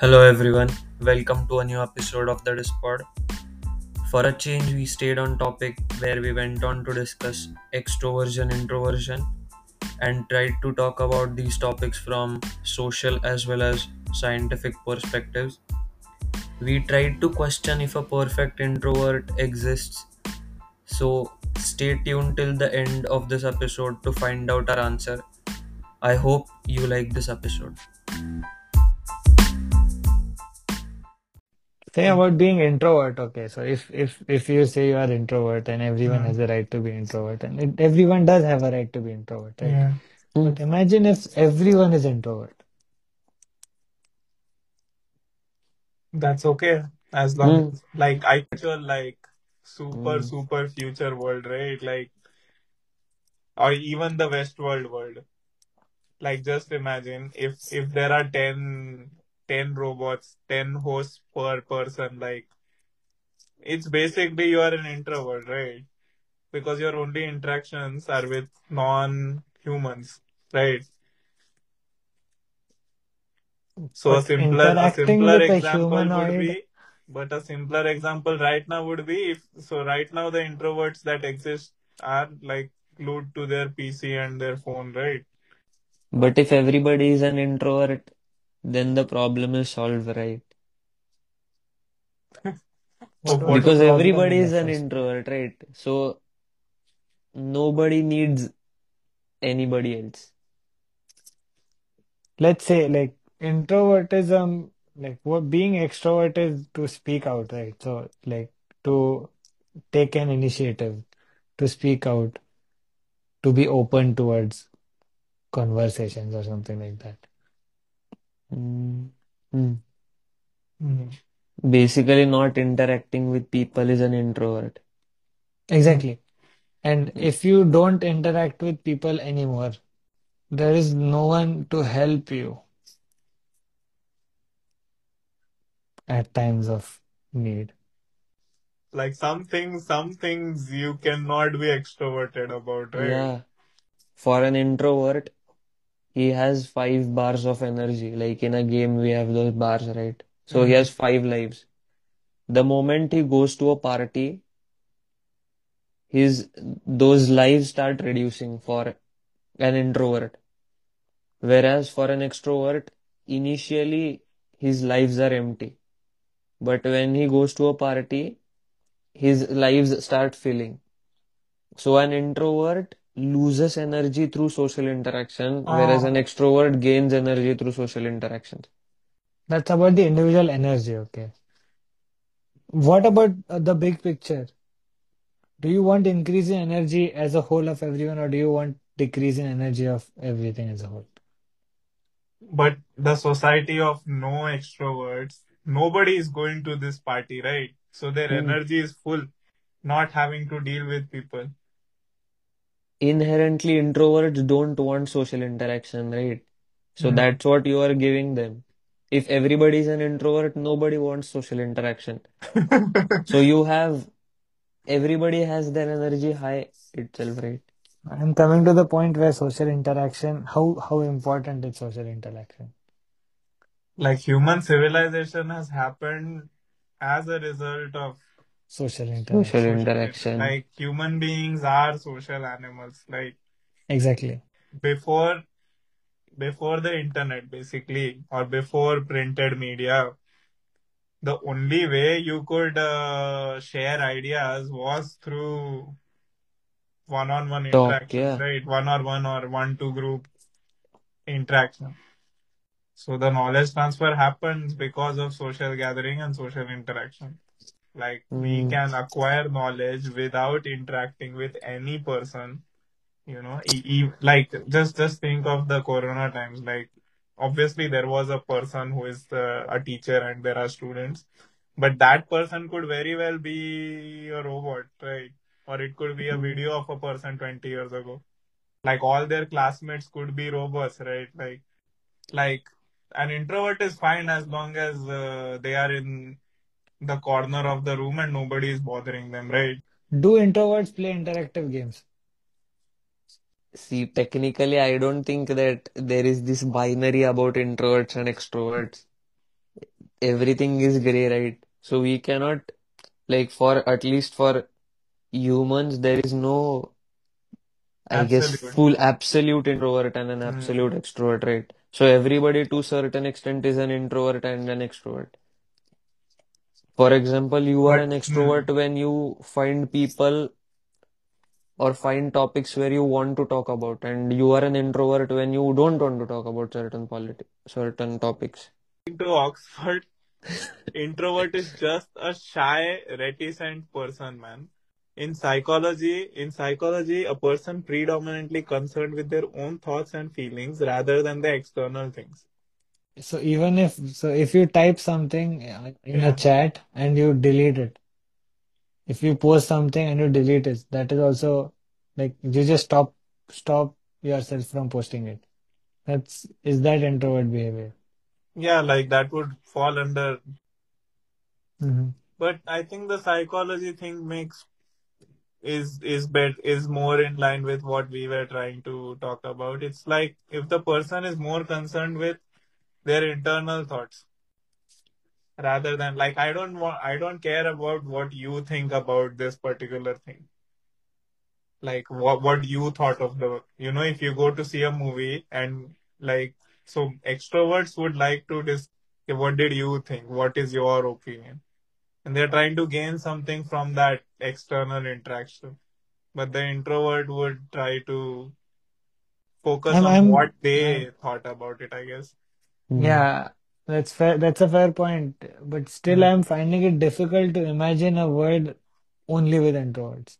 Hello everyone, welcome to a new episode of the Dispod. For a change, we stayed on topic where we went on to discuss extroversion, introversion, and tried to talk about these topics from social as well as scientific perspectives. We tried to question if a perfect introvert exists, so stay tuned till the end of this episode to find out our answer. I hope you like this episode. Say about being introvert. Okay, so if if if you say you are introvert and everyone Hmm. has a right to be introvert, and it, everyone does have a right to be introvert, right? Yeah. But imagine if everyone is introvert. That's okay. As long Hmm. as like I picture like super Hmm. super future world, right? Like or even the Westworld world. World. Like just imagine if if there are 10, 10 robots, 10 hosts per person, like it's basically you are an introvert, right? Because your only interactions are with non-humans, right? So a But simpler a simpler example would be, but a simpler example right now would be if so right now the introverts that exist are like glued to their PC and their phone, right? But if everybody is an introvert, then the problem is solved, right? What what Because problem everybody is an introvert, right? So nobody needs anybody else. Let's say like introvertism, like what being extrovert is to speak out, right? So like to take an initiative, to speak out, to be open towards conversations or something like that. Mm. Mm. Mhm. Basically, not interacting with people is an introvert. Exactly. And if you don't interact with people anymore, there is no one to help you at times of need. Like some things, some things you cannot be extroverted about, right? Yeah. For an introvert, he has five bars of energy. Like in a game, we have those bars, right? So he Mhm. has five lives. The moment he goes to a party, his those lives start reducing for an introvert. Whereas for an extrovert, initially his lives are empty. But when he goes to a party, his lives start filling. So an introvert loses energy through social interaction, whereas an extrovert gains energy through social interactions. That's about the individual energy, okay. What about uh, the big picture? Do you want increase in energy as a whole of everyone, or do you want decrease in energy of everything as a whole? but the society of no extroverts, nobody is going to this party, right? So their Hmm. energy is full, not having to deal with people. Inherently, introverts don't want social interaction, right? So Mhm. that's what you are giving them. If everybody is an introvert, nobody wants social interaction. So you have everybody has their energy high itself, right? I'm coming to the point where social interaction, how how important is social interaction? like human civilization has happened as a result of Social Social interaction. social interaction. like human beings are social animals like Exactly. before before the internet basically or before printed media the only way you could uh, share ideas was through one-on-one Talk, interactions yeah. right one-on-one or one-to group interaction so the knowledge transfer happens because of social gathering and social interaction like we Hmm. can acquire knowledge without interacting with any person you know e- e- like just just think of the corona times like obviously there was a person who is uh, a teacher and there are students but that person could very well be a robot right or it could be a Hmm. video of a person 20 years ago like all their classmates could be robots right like like an introvert is fine as long as uh, they are in the corner of the room and nobody is bothering them right Do introverts play interactive games? See, technically, I don't think that there is this binary about introverts and extroverts. everything is gray, right? So we cannot like for at least for humans there is no I guess full absolute introvert and an Hmm. absolute extrovert, right? So everybody to certain extent is an introvert and an extrovert. For example, you are an hmm. extrovert when you find people or find topics where you want to talk about, and you are an introvert when you don't want to talk about certain politi certain topics. to Oxford, introvert is just a shy, reticent person, man. In psychology, in psychology, a person predominantly concerned with their own thoughts and feelings rather than the external things. So even if so if you type something in a chat and you delete it, if you post something and you delete it, that is also like you just stop stop yourself from posting it. That's is that introvert behavior? Yeah, like that would fall under. hmm But I think the psychology thing makes is is bet is more in line with what we were trying to talk about. It's like if the person is more concerned with their internal thoughts rather than like I don't want I don't care about what you think about this particular thing. Like what what you thought of the you know if you go to see a movie and like so extroverts would like to dis okay, what did you think? What is your opinion? And they're trying to gain something from that external interaction. But the introvert would try to focus I'm on what I'm uh, they thought about it, I guess. Mm. yeah, that's fair. That's a fair point. But still, Mm. I'm finding it difficult to imagine a world only with introverts.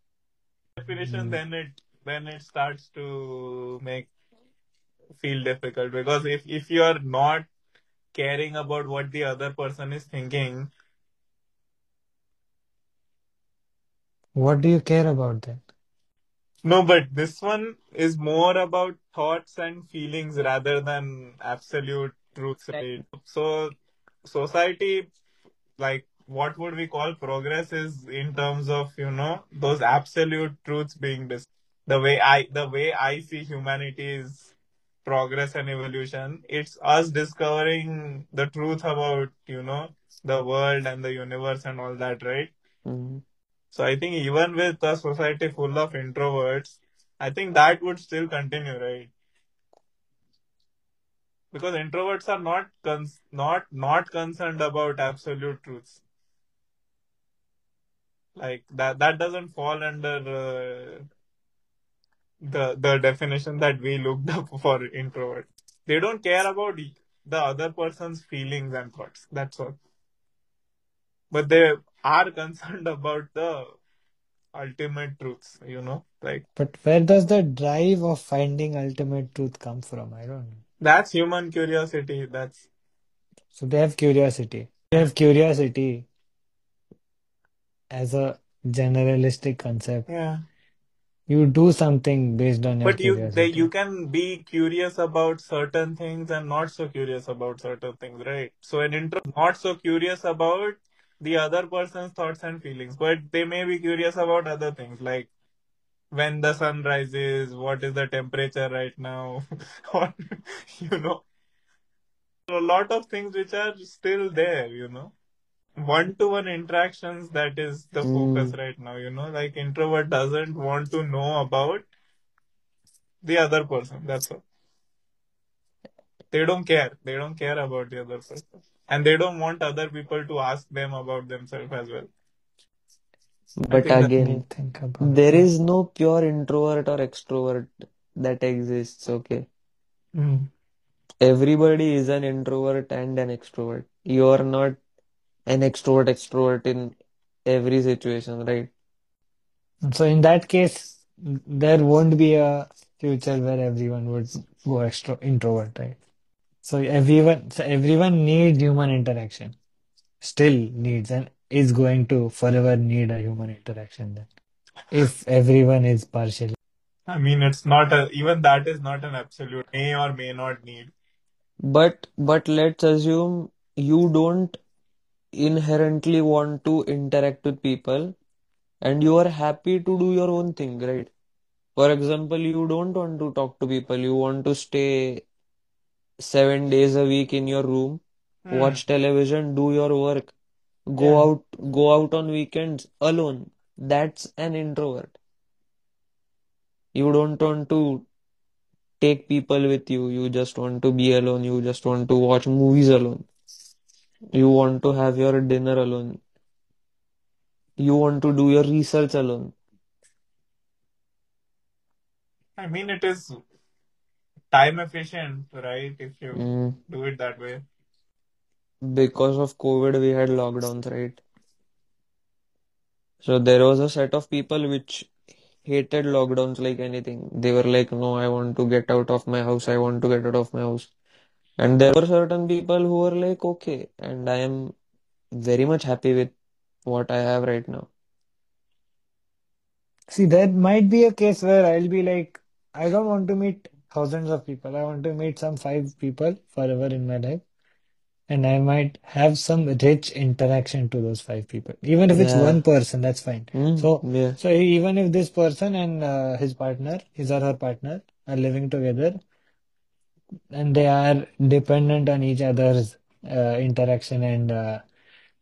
Definition, Mm. then it then it starts to make feel difficult because if if you are not caring about what the other person is thinking, What do you care about then? no, but this one is more about thoughts and feelings rather than absolute truths, right? So society like what would we call progress is in terms of you know those absolute truths being discussed the way i the way i see humanity is progress and evolution it's us discovering the truth about you know the world and the universe and all that right Mm. so i think even with a society full of introverts i think that would still continue right because introverts are not cons- not not concerned about absolute truths like that that doesn't fall under uh, the the definition that we looked up for introvert they don't care about the other person's feelings and thoughts that's all but they are concerned about the ultimate truths you know like But where does the drive of finding ultimate truth come from? I don't know. That's human curiosity that's So they have curiosity. They have curiosity as a generalistic concept. yeah You do something based on your but you they you can be curious about certain things and not so curious about certain things right so an intro not so curious about the other person's thoughts and feelings but they may be curious about other things like when the sun rises, what is the temperature right now, or you know, a lot of things which are still there, you know. One to one interactions that is the focus Mm. right now, you know, like introvert doesn't want to know about the other person. That's all. They don't care. They don't care about the other person. And they don't want other people to ask them about themselves as well. But think that Let me again, think about there that. is no pure introvert or extrovert that exists, okay? Mm. Everybody is an introvert and an extrovert. You are not an extrovert extrovert in every situation, right? So in that case, there won't be a future where everyone would go extro introvert, right? So everyone, so everyone needs human interaction. Still needs and is going to forever need a human interaction then. If everyone is partially. I mean, it's not a, even that is not an absolute may or may not need. But but let's assume you don't inherently want to interact with people and you are happy to do your own thing, right? For example, you don't want to talk to people, you want to stay seven days a week in your room Hmm. watch television, do your work, go Yeah. out, go out on weekends alone. That's an introvert. You don't want to take people with you. You just want to be alone. You just want to watch movies alone. You want to have your dinner alone. You want to do your research alone. I mean, it is time efficient, right? If you Mm, do it that way. Because of COVID, we had lockdowns, right? So there was a set of people which hated lockdowns like anything. They were like, no, I want to get out of my house. I want to get out of my house. And there were certain people who were like, okay, and I am very much happy with what I have right now. See, there might be a case where I'll be like, I don't want to meet thousands of people. I want to meet some five people forever in my life. And I might have some rich interaction to those five people. Even if it's Yeah. one person, that's fine. Mm, So, yeah. so even if this person and uh, his partner, his or her partner, are living together and they are dependent on each other's uh, interaction and uh,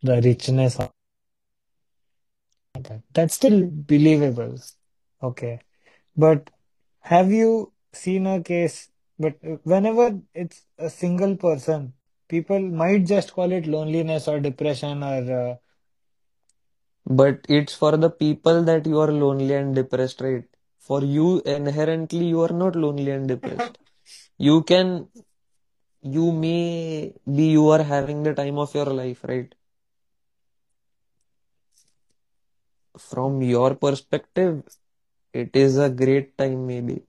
the richness of that, that's still believable. Okay. But have you seen a case? But whenever it's a single person, people might just call it loneliness or depression or uh, But it's for the people that you are lonely and depressed, right? For you, inherently, you are not lonely and depressed. You can, you may be, you are having the time of your life, right? From your perspective, it is a great time, maybe.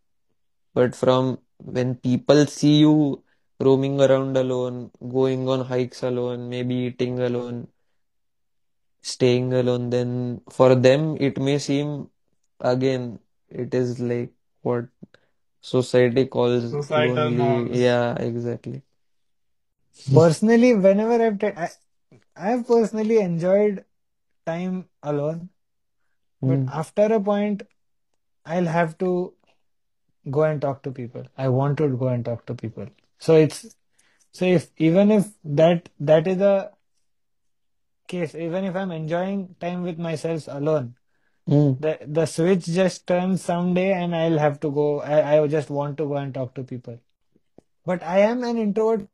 But from when people see you roaming around alone, going on hikes alone, maybe eating alone, staying alone, then for them it may seem again, it is like what society calls Societal lonely. norms. Yeah, exactly. personally, whenever I've t I, I've personally enjoyed time alone, but Mm, after a point, I'll have to go and talk to people. I want to go and talk to people. So it's so if even if that that is a case, even if I'm enjoying time with myself alone, mm. the the switch just turns someday and I'll have to go. I, I just want to go and talk to people. But I am an introvert.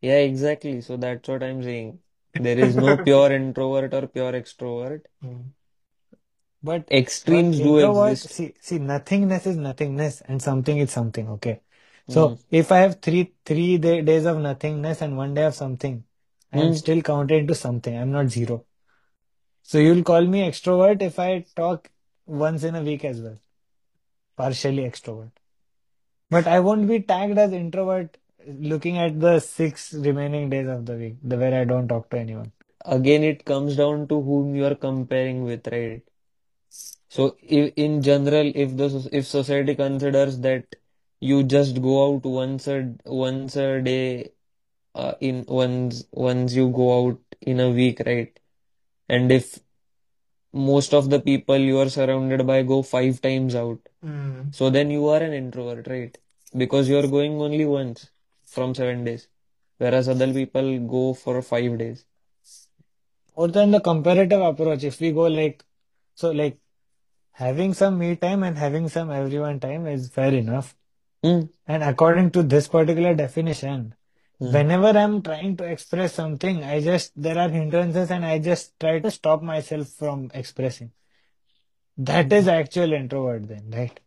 Yeah, exactly. So that's what I'm saying. There is no pure introvert or pure extrovert. Hmm. But but Extremes do introvert, exist. see see nothingness is nothingness and something is something. Okay. So Mm, if I have three three day, days of nothingness and one day of something, I am mm. still counted into something. I'm not zero. So you'll call me extrovert if I talk once in a week as well. Partially extrovert. But I won't be tagged as introvert looking at the six remaining days of the week, the where I don't talk to anyone. Again, it comes down to whom you are comparing with, right? So, if, in general, if the if society considers that you just go out once a once a day, uh, in once once you go out in a week, right? And if most of the people you are surrounded by go five times out, Hmm. so then you are an introvert, right? Because you are going only once from seven days, whereas other people go for five days. Or then the comparative approach, if we go like, so like having some me time and having some everyone time is fair enough. Mm, And according to this particular definition, mm. whenever I'm trying to express something, I just, there are hindrances and I just try to stop myself from expressing. That is actual introvert then, right?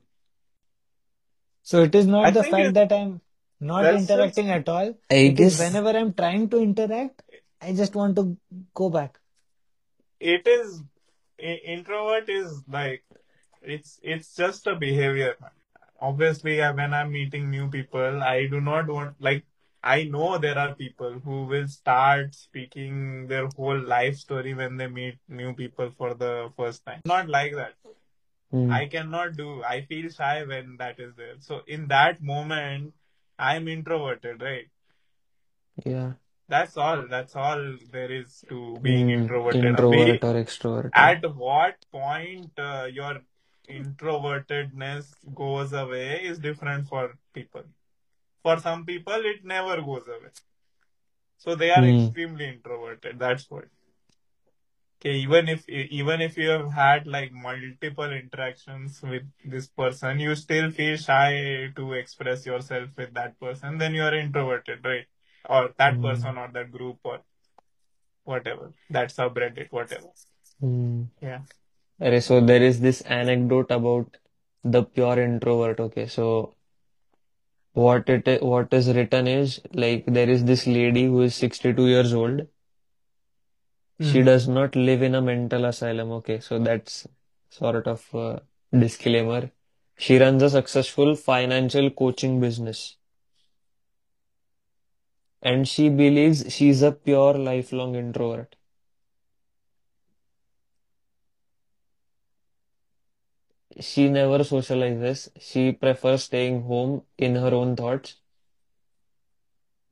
So it is I not the fact that I'm not that's just interacting at all. I It is guess whenever I'm trying to interact, I just want to go back. it is introvert is like it's it's just a behavior. Obviously, when I'm meeting new people, I do not want like I know there are people who will start speaking their whole life story when they meet new people for the first time. Not like that. Mm, I cannot do. I feel shy when that is there. So in that moment, I'm introverted, right? yeah. That's all. That's all there is to being Mm, introverted. introvert or extrovert. at what point uh, your introvertedness goes away is different for people. For some people, it never goes away. So they are Hmm. extremely introverted. That's what. Okay, even if even if you have had like multiple interactions with this person, you still feel shy to express yourself with that person, then you are introverted, right? Or that Hmm. person or that group or whatever. That subreddit, whatever. Hmm. Yeah. So there is this anecdote about the pure introvert. Okay, so what it what is written is like there is this lady who is 62 years old. She Mhm. does not live in a mental asylum. Okay, so that's sort of a disclaimer. She runs a successful financial coaching business, and she believes she's a pure lifelong introvert. She never socializes. She prefers staying home in her own thoughts.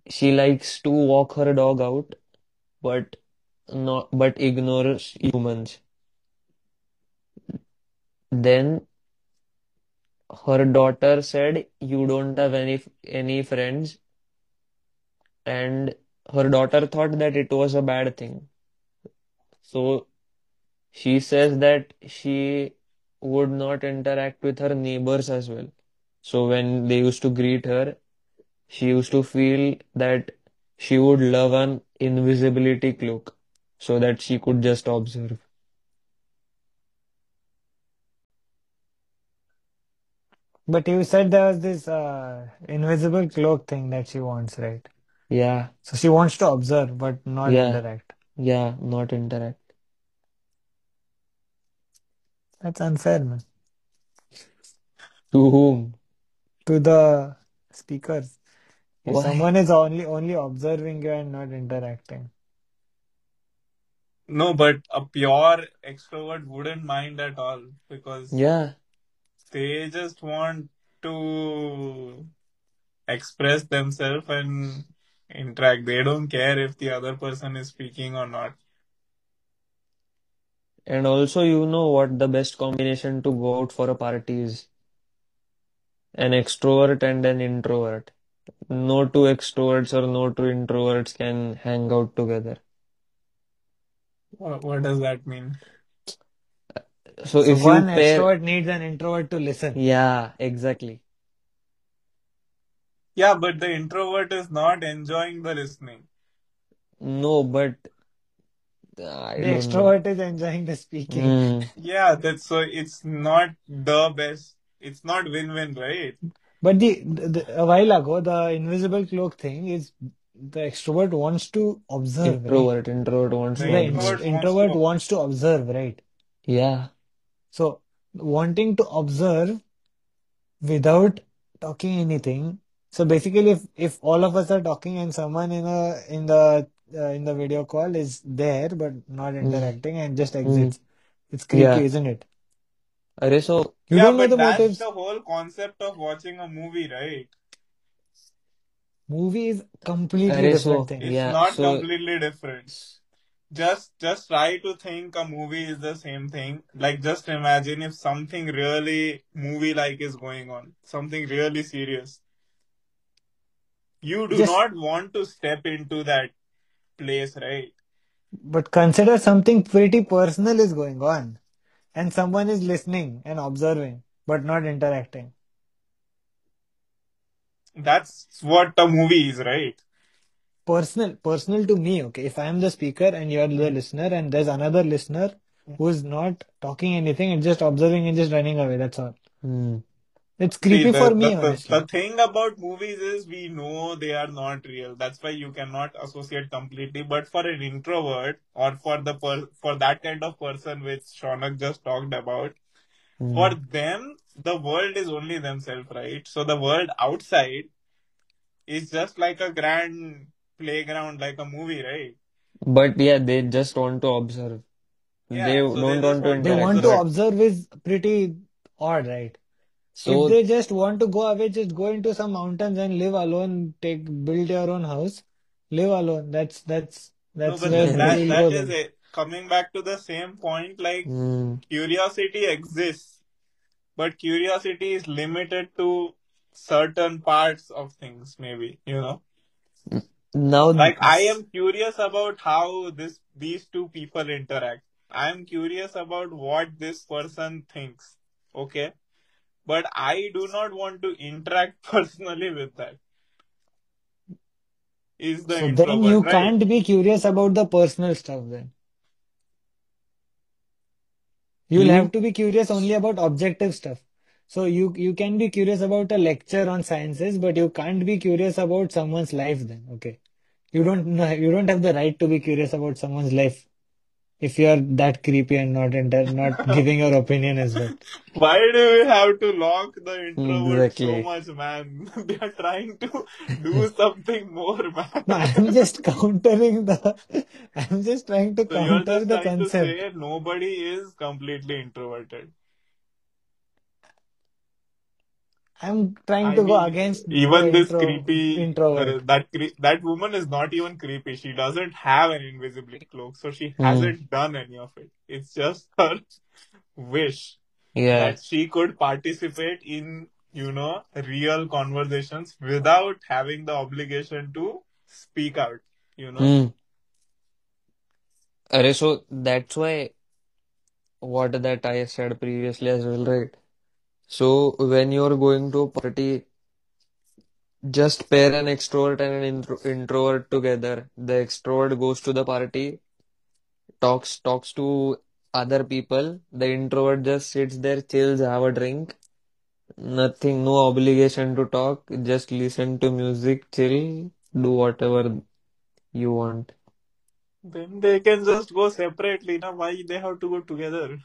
She likes to walk her dog out, but not but ignores humans. Then her daughter said, "You don't have any any friends," and her daughter thought that it was a bad thing. So she says that she would not interact with her neighbors as well. So when they used to greet her, she used to feel that she would love an invisibility cloak so that she could just observe. But you said there was this uh, invisible cloak thing that she wants, right? Yeah, So she wants to observe but not yeah, interact. yeah, not interact. That's unfair, man. To whom? To the speakers. If Why? someone is only only observing you and not interacting. No, but a pure extrovert wouldn't mind at all because Yeah, they just want to express themselves and interact. They don't care if the other person is speaking or not. And also you know what the best combination to go out for a party is? An extrovert and an introvert. No two extroverts or no two introverts can hang out together. What, what does that mean? So So if you one pair, extrovert needs an introvert to listen. yeah, exactly. Yeah, but the introvert is not enjoying the listening. No, but I The don't know. extrovert is enjoying the speaking. Mm, Yeah, that's so it's not the best. It's not win-win, right? But the, the a while ago, the invisible cloak thing is the extrovert wants to observe, right? introvert, introvert wants The The to observe. introvert wants introvert to wants to observe, right? Yeah, So wanting to observe without talking anything. So basically, if if all of us are talking and someone in a in the uh, in the video call is there but not mm, interacting and just mm, exits, it's creepy, yeah. isn't it? Arey, so You Yeah, don't know but the that's motives. the whole concept of watching a movie, right? Movie is completely Arey, different so thing. It's yeah, not so completely different. Just just try to think a movie is the same thing. Like just imagine if something really movie like is going on, something really serious. You do Just not want to step into that place, right? but consider something pretty personal is going on, and someone is listening and observing but not interacting. That's what a movie is, right? Personal, personal to me. Okay, if I am the speaker and you are the listener, and there's another listener who is not talking anything and just observing and just running away. That's all. mm, It's See, creepy the, for me, the, the honestly. thing about movies is we know they are not real. That's why you cannot associate completely. But for an introvert or for the per, for that kind of person which Shaunak just talked about, for mm. them the world is only themselves, right? So the world outside is just like a grand playground, like a movie, right? But yeah, they just want to observe. They so don't just want to want They to interact. want to observe. Observe is pretty odd, right? If they just want to go away, just go into some mountains and live alone, take build your own house, live alone. That's that's No, that's but where that you'll that go is it. Coming back to the same point, like mm, curiosity exists, but curiosity is limited to certain parts of things, maybe, you know? now Like I am curious about how this these two people interact. I am curious about what this person thinks. Okay. But I do not want to interact personally with that. Is the So then you right? can't be curious about the personal stuff then. You'll You- have to be curious only about objective stuff. So you you can be curious about a lecture on sciences, but you can't be curious about someone's life then. Okay. You don't know, you don't have the right to be curious about someone's life if you are that creepy and not inter not giving your opinion as well. Why do we have to lock the introvert so much, man? they are trying to do something more, man. No, I'm just countering the I'm just trying to So you're counter just the trying to concept. say nobody is completely introverted. I'm trying I to go against even this intro creepy uh, that cre- that woman is not even creepy. She doesn't have an invisibility cloak, so she Hmm. hasn't done any of it. It's just her wish yeah. that she could participate in you know real conversations without having the obligation to speak out. You know. Hmm. Arey, so that's why what that I said previously as well, right? So when you're going to a party, just pair an extrovert and an intro introvert together. The extrovert goes to the party, talks talks to other people. The introvert just sits there, chills, have a drink. Nothing, no obligation to talk. Just listen to music, chill, do whatever you want. Then they can just go separately. Now why they have to go together?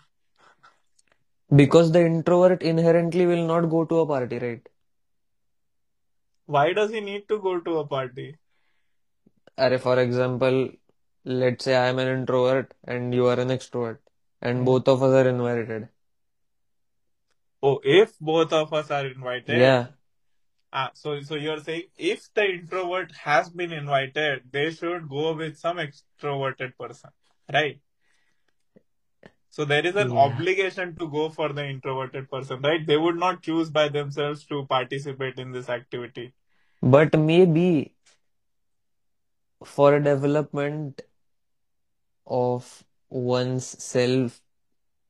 Because the introvert inherently will not go to a party, right? Why does he need to go to a party? Arey, for example, let's say I am an introvert and you are an extrovert, and both of us are invited. Oh, if both of us are invited, Yeah. ah, so so you're saying if the introvert has been invited, they should go with some extroverted person, right? So there is an Yeah. obligation to go for the introverted person, right? They would not choose by themselves to participate in this activity. But maybe for a development of one's self,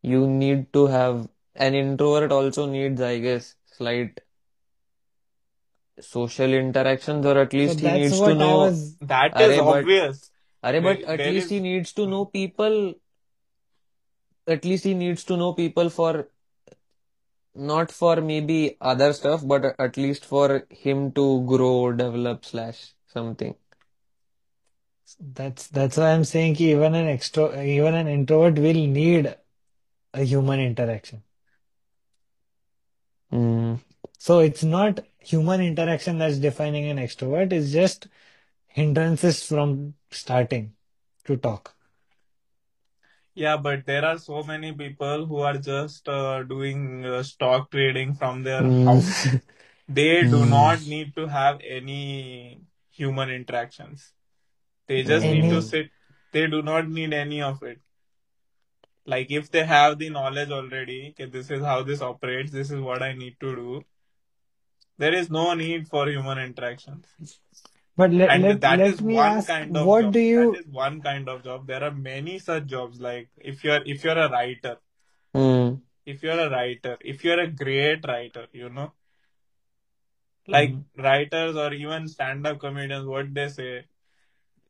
you need to have an introvert also needs, I guess, slight social interactions, or at So least he needs to know. was That is Arey, but obvious. Arey, but There, at there least he needs to know people. At least he needs to know people for not for maybe other stuff, but at least for him to grow, develop, slash something. that's that's why I'm saying even an extro even an introvert will need a human interaction. Mm. So it's not human interaction that's defining an extrovert, it's just hindrances from starting to talk. Yeah, but there are so many people who are just uh, doing uh, stock trading from their house. Mm. They do Mm. not need to have any human interactions. They just need to Mm. sit. They do not need any of it. Like if they have the knowledge already, okay, this is how this operates, this is what I need to do. There is no need for human interactions. But let And let that let is me one ask kind of what job. do you is one kind of job. There are many such jobs. Like if you're if you're a writer, Mm. if you're a writer, if you're a great writer, you know, like Mhm. writers or even stand-up comedians, what they say,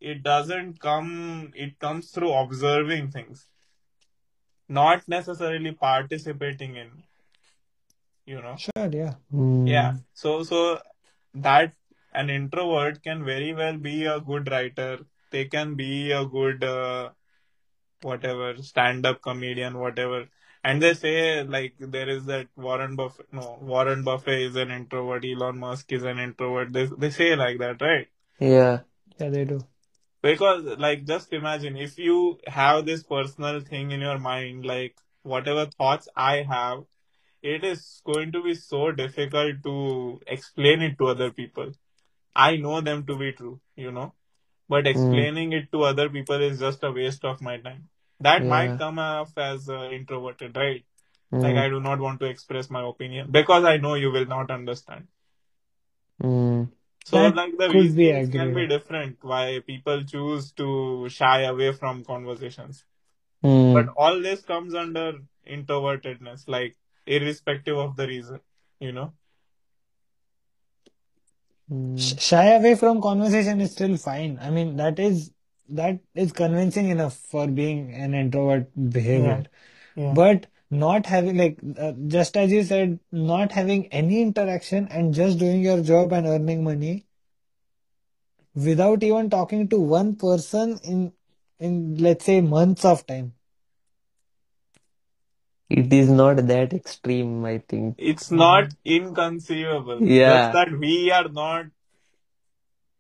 it doesn't come. It comes through observing things, not necessarily participating in. You know, Sure, yeah. yeah. Mm. So so that an introvert can very well be a good writer. They can be a good uh, whatever stand-up comedian, whatever. And they say like there is that Warren Buffett. No, Warren Buffett is an introvert. Elon Musk is an introvert. They they say like that, right? Yeah. Yeah, they do. Because like just imagine if you have this personal thing in your mind, like whatever thoughts I have, it is going to be so difficult to explain it to other people. I know them to be true, you know, but Mm. explaining it to other people is just a waste of my time. That might come off as uh, introverted, right? Like Mm. I do not want to express my opinion because I know you will not understand. Mm. So That like the could be reasons can be different why people choose to shy away from conversations. Hmm. But all this comes under introvertedness, like irrespective of the reason, you know. Hmm. Shy away from conversation is still fine. I mean, that is that is convincing enough for being an introvert behavior. Yeah. But not having like uh, just as you said, not having any interaction and just doing your job and earning money without even talking to one person in in let's say months of time. It is not that extreme, I think. It's not inconceivable. Just Yeah. that we are not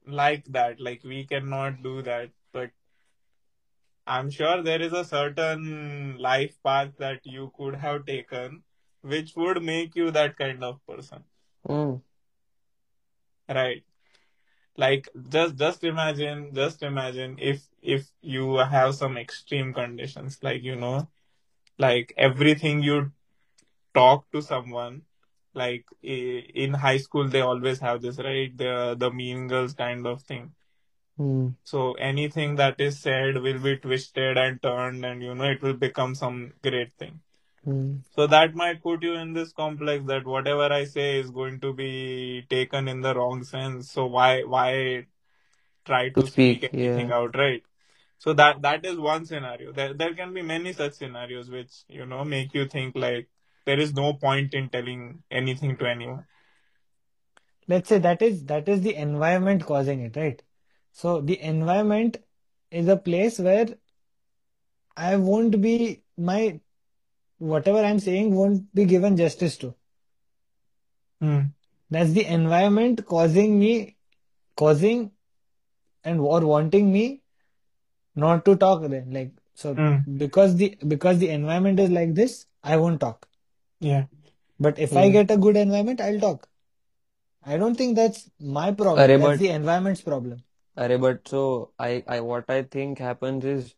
like that. Like we cannot do that. But I'm sure there is a certain life path that you could have taken which would make you that kind of person. Hmm. Right. Like just just imagine just imagine if if you have some extreme conditions, like you know, like everything you talk to someone, like in high school they always have this, right? The the mean girls kind of thing. Hmm. So anything that is said will be twisted and turned and you know it will become some great thing. Hmm. So that might put you in this complex that whatever I say is going to be taken in the wrong sense. So why why try To to speak speak, anything yeah. out, right? So that that is one scenario. There there can be many such scenarios which, you know, make you think like there is no point in telling anything to anyone. Let's say that is that is the environment causing it, right? So the environment is a place where I won't be my whatever I'm saying won't be given justice to. Hmm. That's the environment causing me causing and or wanting me not to talk then. Like so Hmm. because the because the environment is like this, I won't talk. Yeah. But if I Hmm. get a good environment, I'll talk. I don't think that's my problem. Arre, That's but the environment's problem. Arre, but so I, I what I think happens is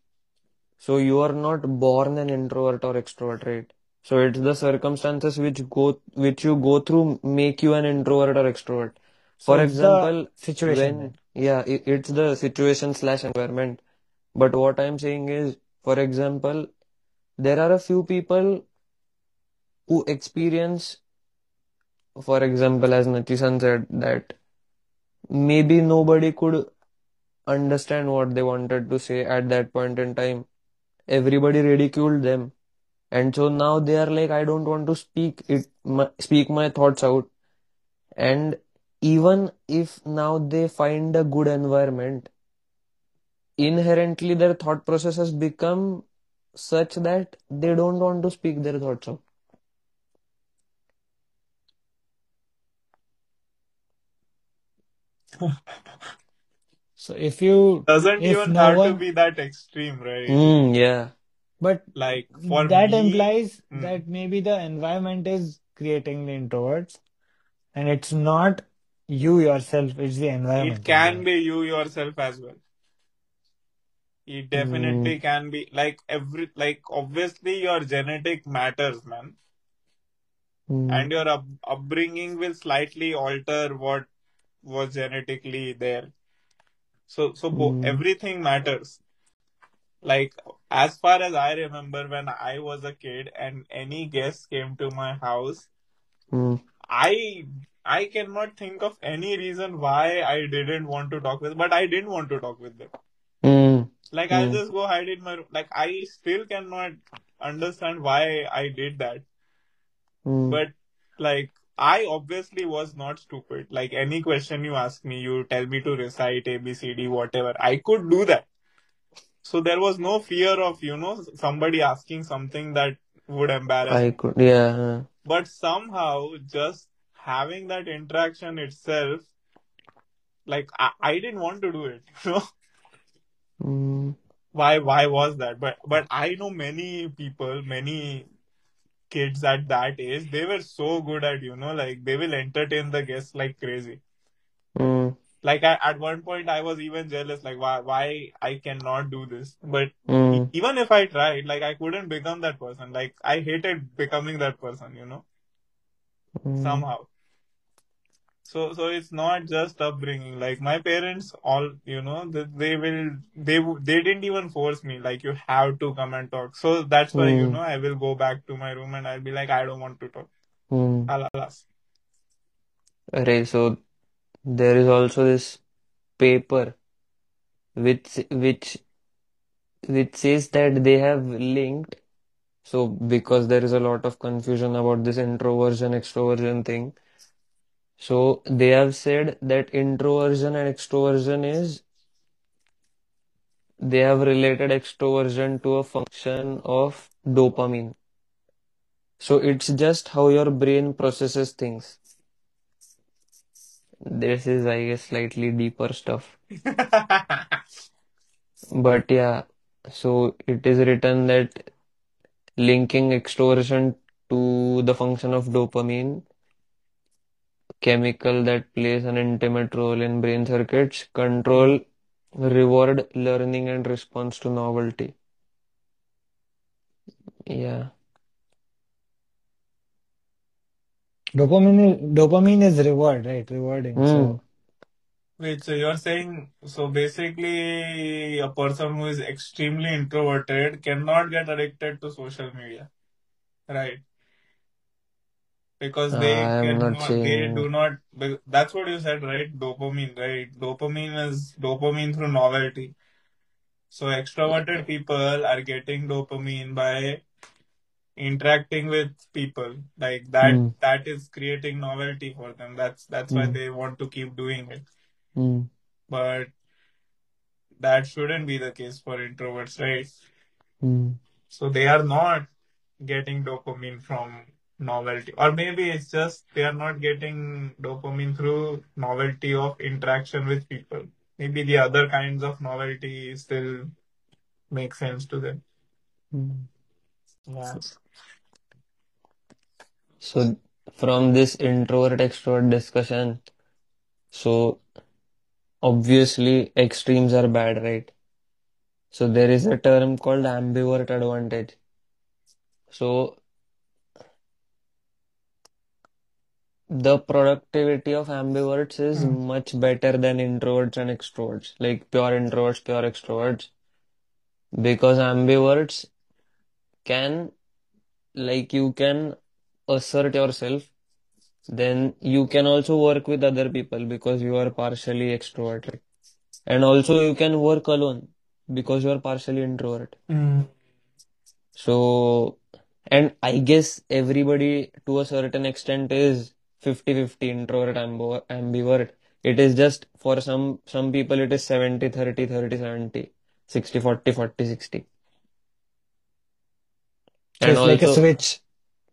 so you are not born an introvert or extrovert, right? So it's the circumstances which go which you go through make you an introvert or extrovert. So For example, situation when yeah, it, it's the situation slash environment. But what I'm saying is, for example, there are a few people who experience, for example, as Nachisan said, that maybe nobody could understand what they wanted to say at that point in time. Everybody ridiculed them. And so now they are like, I don't want to speak it, speak my thoughts out. And even if now they find a good environment, inherently their thought process has become such that they don't want to speak their thoughts out. So if you Doesn't if even no have to be that extreme, right? Mm, yeah. but Like for that me, implies hmm, that maybe the environment is creating the introverts and it's not you yourself, it's the environment It can be you yourself as well. It definitely Mm, can be like every like obviously your genetic matters, man, mm, and your up, upbringing will slightly alter what was genetically there. So so bo- mm, everything matters. Like as far as I remember, when I was a kid and any guest came to my house, mm, I I cannot think of any reason why I didn't want to talk with, but I didn't want to talk with them. Mm, Like I'll mm, just go hide in my room. Like I still cannot understand why I did that. mm. But like I obviously was not stupid. Like any question you ask me, you tell me to recite A, B, C, D, whatever. I could do that. So there was no fear of, you know, somebody asking something that would embarrass I me. could, yeah. But somehow just having that interaction itself, like I, I didn't want to do it. You know? Mm, Why why was that? But but I know many people, many kids at that age, they were so good at, you know, like they will entertain the guests like crazy. mm, Like I, at one point I was even jealous, like why why I cannot do this. But mm, even if I tried, like I couldn't become that person. Like I hated becoming that person, you know, mm. somehow. So so it's not just upbringing. Like my parents, all you know, they, they will they they didn't even force me. Like you have to come and talk. So that's why you Hmm. know I will go back to my room and I'll be like I don't want to talk. Hmm. Alas. Array, so there is also this paper which which which says that they have linked. So because there is a lot of confusion about this introversion extroversion thing, so they have said that introversion and extroversion is they have related extroversion to a function of dopamine. So it's just how your brain processes things. This is, I guess, slightly deeper stuff. But yeah, so it is written that linking extroversion to the function of dopamine, chemical that plays an intimate role in brain circuits, control, reward, learning, and response to novelty. Yeah. Dopamine, dopamine is reward, right? Rewarding. Hmm. So Wait, so you're saying so basically a person who is extremely introverted cannot get addicted to social media, right? Because they I am not cannot, they do not. That's what you said, right? Dopamine, right? Dopamine is dopamine through novelty. So extroverted people are getting dopamine by interacting with people. Like that, Hmm. that is creating novelty for them. That's that's why Hmm. they want to keep doing it. Hmm. But that shouldn't be the case for introverts, right? Hmm. So they are not getting dopamine from novelty, or maybe it's just they are not getting dopamine through novelty of interaction with people. Maybe the other kinds of novelty still make sense to them. Hmm. Yeah. So from this introvert extrovert discussion, so obviously extremes are bad, right? So there is a term called ambivert advantage. So the productivity of ambiverts is Mm. much better than introverts and extroverts, like pure introverts, pure extroverts, because ambiverts can, like, you can assert yourself, then you can also work with other people because you are partially extroverted, and also you can work alone because you are partially introvert. Mm. So, and I guess everybody to a certain extent is 50-50 introvert ambo- ambivert. It is just for some some people it is 70-30, 30-70, 60-40, 40-60. So And it's like a switch.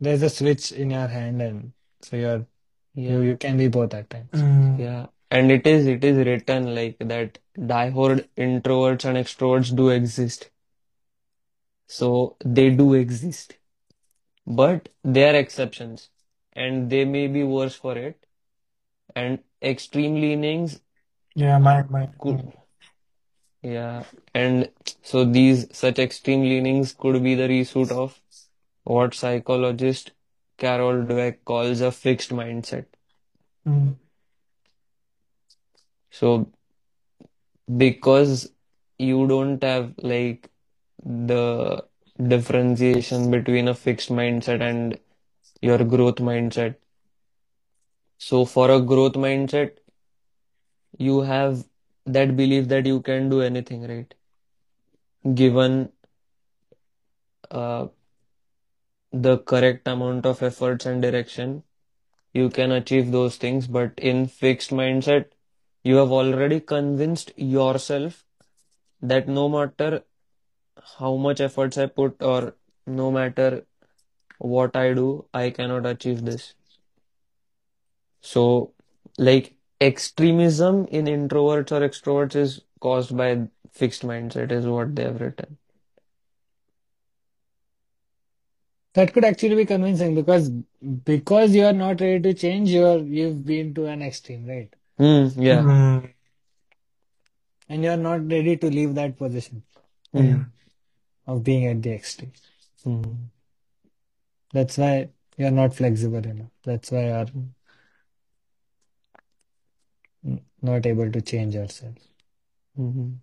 There's a switch in your hand, and so you're you you can be both at times. Mm. yeah. And it is it is written like that diehard introverts and extroverts do exist. So they do exist. But they are exceptions. And they may be worse for it. And extreme leanings Yeah, my my. could, yeah. And so these such extreme leanings could be the result of what psychologist Carol Dweck calls a fixed mindset. Mm. So because you don't have like the differentiation between a fixed mindset and your growth mindset. So for a growth mindset, you have that belief that you can do anything, right? Given uh, the correct amount of efforts and direction, you can achieve those things. But in fixed mindset, you have already convinced yourself that no matter how much efforts I put or no matter what I do, I cannot achieve this. So, like extremism in introverts or extroverts is caused by fixed mindset, is what they have written. That could actually be convincing because because you are not ready to change, you're you've been to an extreme, right? Hmm, yeah. Mm. And you're not ready to leave that position Hmm, of being at the extreme. hmm, That's why you're not flexible enough. That's why you're not able to change ourselves. Mhm.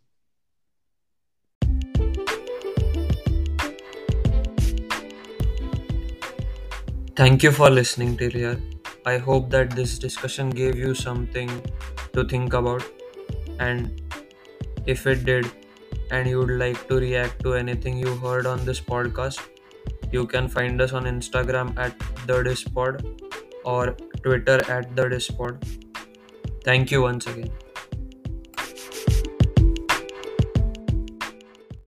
Thank you for listening till here. I hope that this discussion gave you something to think about. And if it did, and you would like to react to anything you heard on this podcast, you can find us on Instagram at the Dispod or Twitter at the Dispod. Thank you once again.